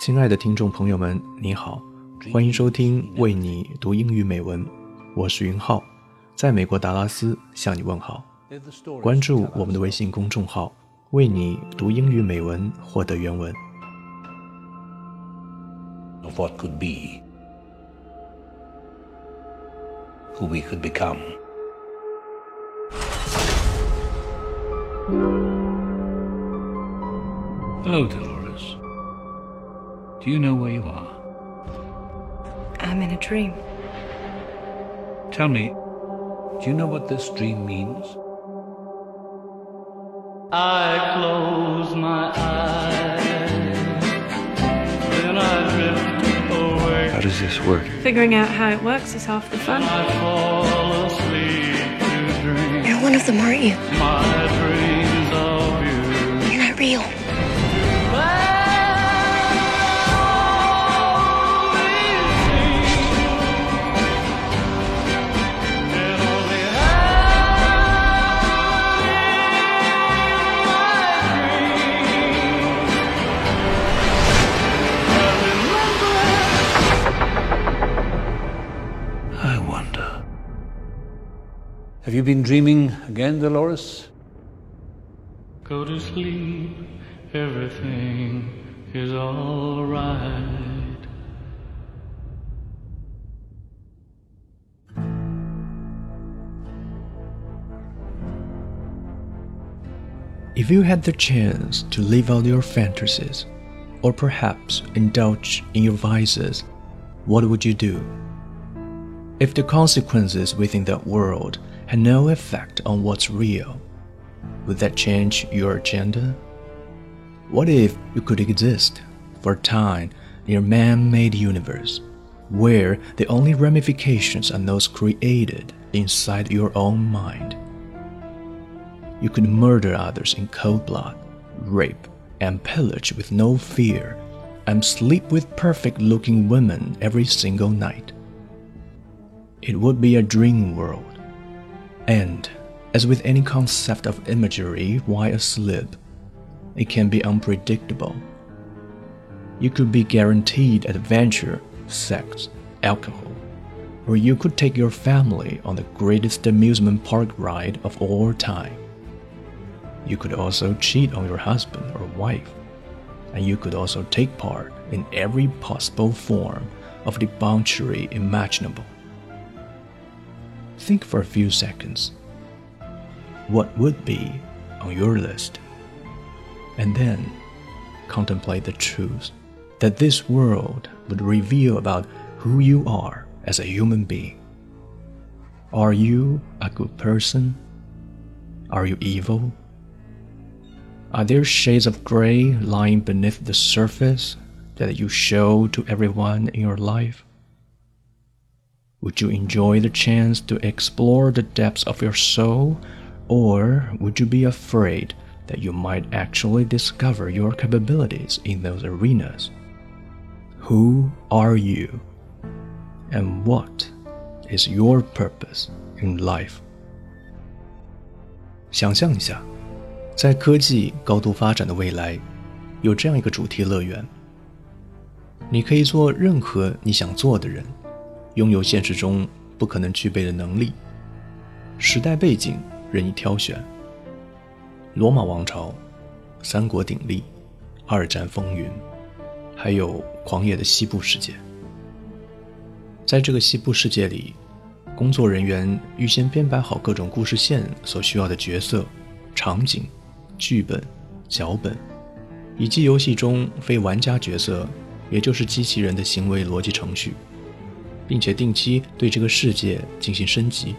亲爱的听众朋友们，你好，欢迎收听为你读英语美文，我是云浩，在美国达拉斯向你问好。关注我们的微信公众号，为你读英语美文，获得原文。Of what could be, who we could become. Hello, Dolores. Do you know where you are? I'm in a dream. Tell me, do you know what this dream means? I close my eyes, then I drift away. How does this work? Figuring out how it works is half the fun. I fall asleep to dream You're one of them, aren't you? my dreams of you. You're not real. You been dreaming again, Dolores? Go to sleep, everything is alright. If you had the chance to live out your fantasies, or perhaps indulge in your vices, what would you do? If the consequences within that world had no effect on what's real, would that change your agenda? What if you could exist for a time in a man made universe, where the only ramifications are those created inside your own mind? You could murder others in cold blood, rape, and pillage with no fear, and sleep with perfect looking women every single night. It would be a dream world. And, as with any concept of imagery why a slip? it can be unpredictable. You could be guaranteed adventure, sex, alcohol, or you could take your family on the greatest amusement park ride of all time. You could also cheat on your husband or wife, and you could also take part in every possible form of debauchery imaginable. Think for a few seconds. What would be on your list? And then contemplate the truth that this world would reveal about who you are as a human being. Are you a good person? Are you evil? Are there shades of gray lying beneath the surface that you show to everyone in your life? Would you enjoy the chance to explore the depths of your soul, or would you be afraid that you might actually discover your capabilities in those arenas? Who are you? And what is your purpose in life? 想象一下，在科技高度发展的未来，有这样一个主题乐园，你可以做任何你想做的人， 拥有现实中不可能具备的能力。时代背景任意挑选：罗马王朝、三国鼎立、二战风云，还有狂野的西部世界。在这个西部世界里，工作人员预先编排好各种故事线所需要的角色、场景、剧本、脚本，以及游戏中非玩家角色，也就是机器人的行为逻辑程序，并且定期对这个世界进行升级，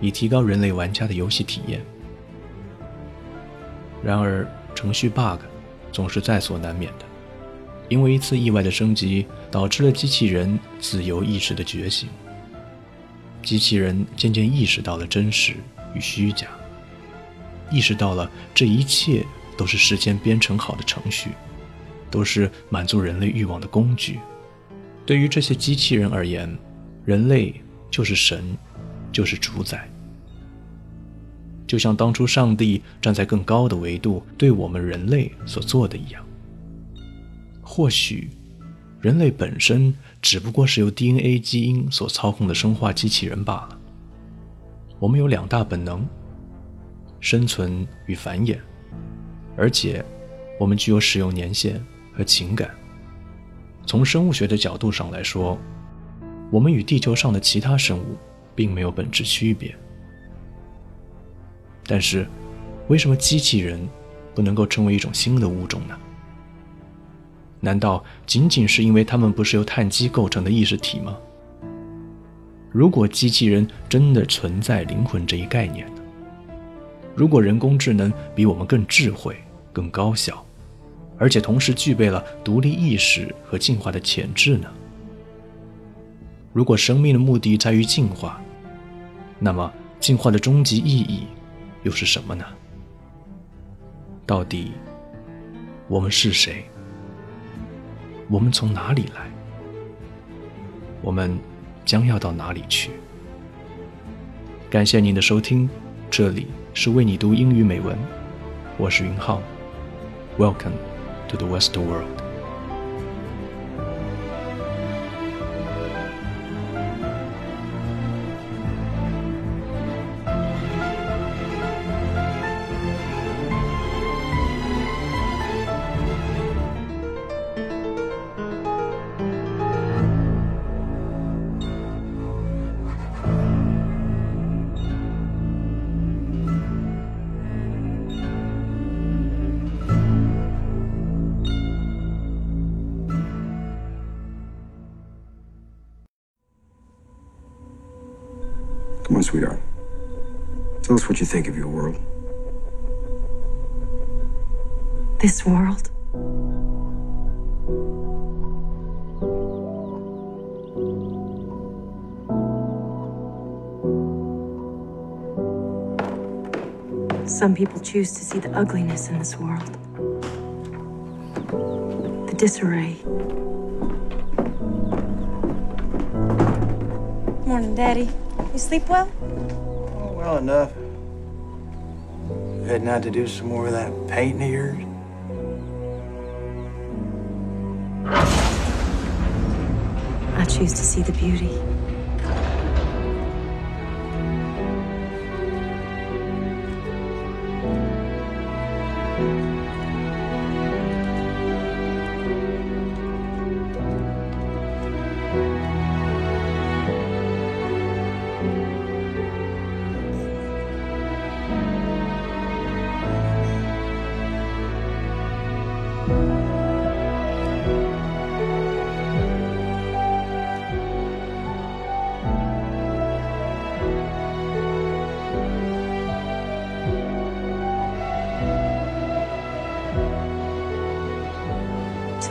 以提高人类玩家的游戏体验。然而，程序 bug 总是在所难免的，因为一次意外的升级导致了机器人自由意识的觉醒。机器人渐渐意识到了真实与虚假，意识到了这一切都是事先编程好的程序，都是满足人类欲望的工具。对于这些机器人而言，人类就是神，就是主宰。就像当初上帝站在更高的维度对我们人类所做的一样。或许，人类本身只不过是由 DNA 基因所操控的生化机器人罢了。我们有两大本能：生存与繁衍，而且我们具有使用年限和情感。从生物学的角度上来说，我们与地球上的其他生物并没有本质区别。但是，为什么机器人不能够成为一种新的物种呢？难道仅仅是因为它们不是由碳基构成的意识体吗？如果机器人真的存在灵魂这一概念呢？如果人工智能比我们更智慧、更高效？而且同时具备了独立意识和进化的潜质呢？如果生命的目的在于进化，那么进化的终极意义又是什么呢？到底我们是谁？我们从哪里来？我们将要到哪里去？感谢您的收听，这里是为你读英语美文，我是云浩，Welcome。To the Westworld. Sweetheart. Tell us what you think of your world. This world? Some people choose to see the ugliness in this world, the disarray. Morning, Daddy. You sleep well? Oh, well enough. Heading out to do some more of that painting of yours? I choose to see the beauty.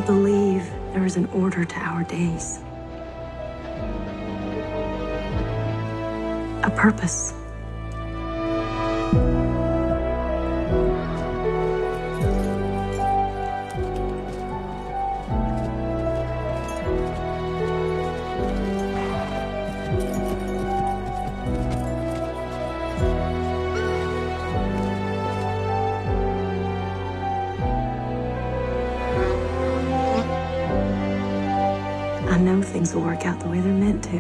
Believe there is an order to our days, a purpose. Things will work out the way they're meant to.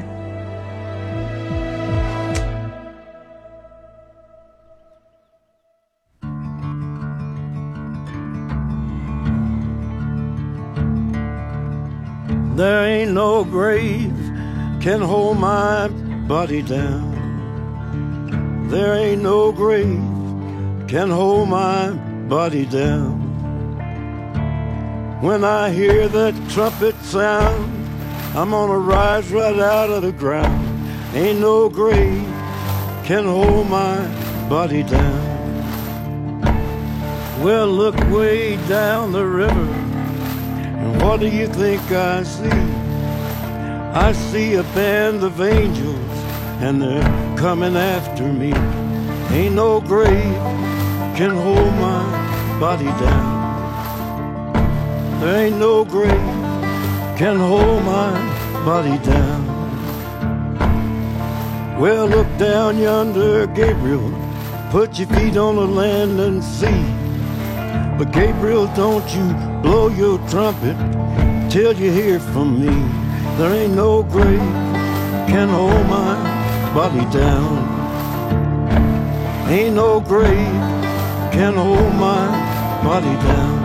There ain't no grave can hold my body down. There ain't no grave can hold my body down. When I hear that trumpet sound, I'm gonna rise right out of the ground. Ain't no grave can hold my body down. Well, look way down the river, and what do you think I see? I see a band of angels, and they're coming after me. Ain't no grave can hold my body down. There ain't no grave can hold my body down. Well, look down yonder, Gabriel put your feet on the land and see. But Gabriel, don't you blow your trumpet till you hear from me. There ain't no grave can hold my body down. Ain't no grave can hold my body down.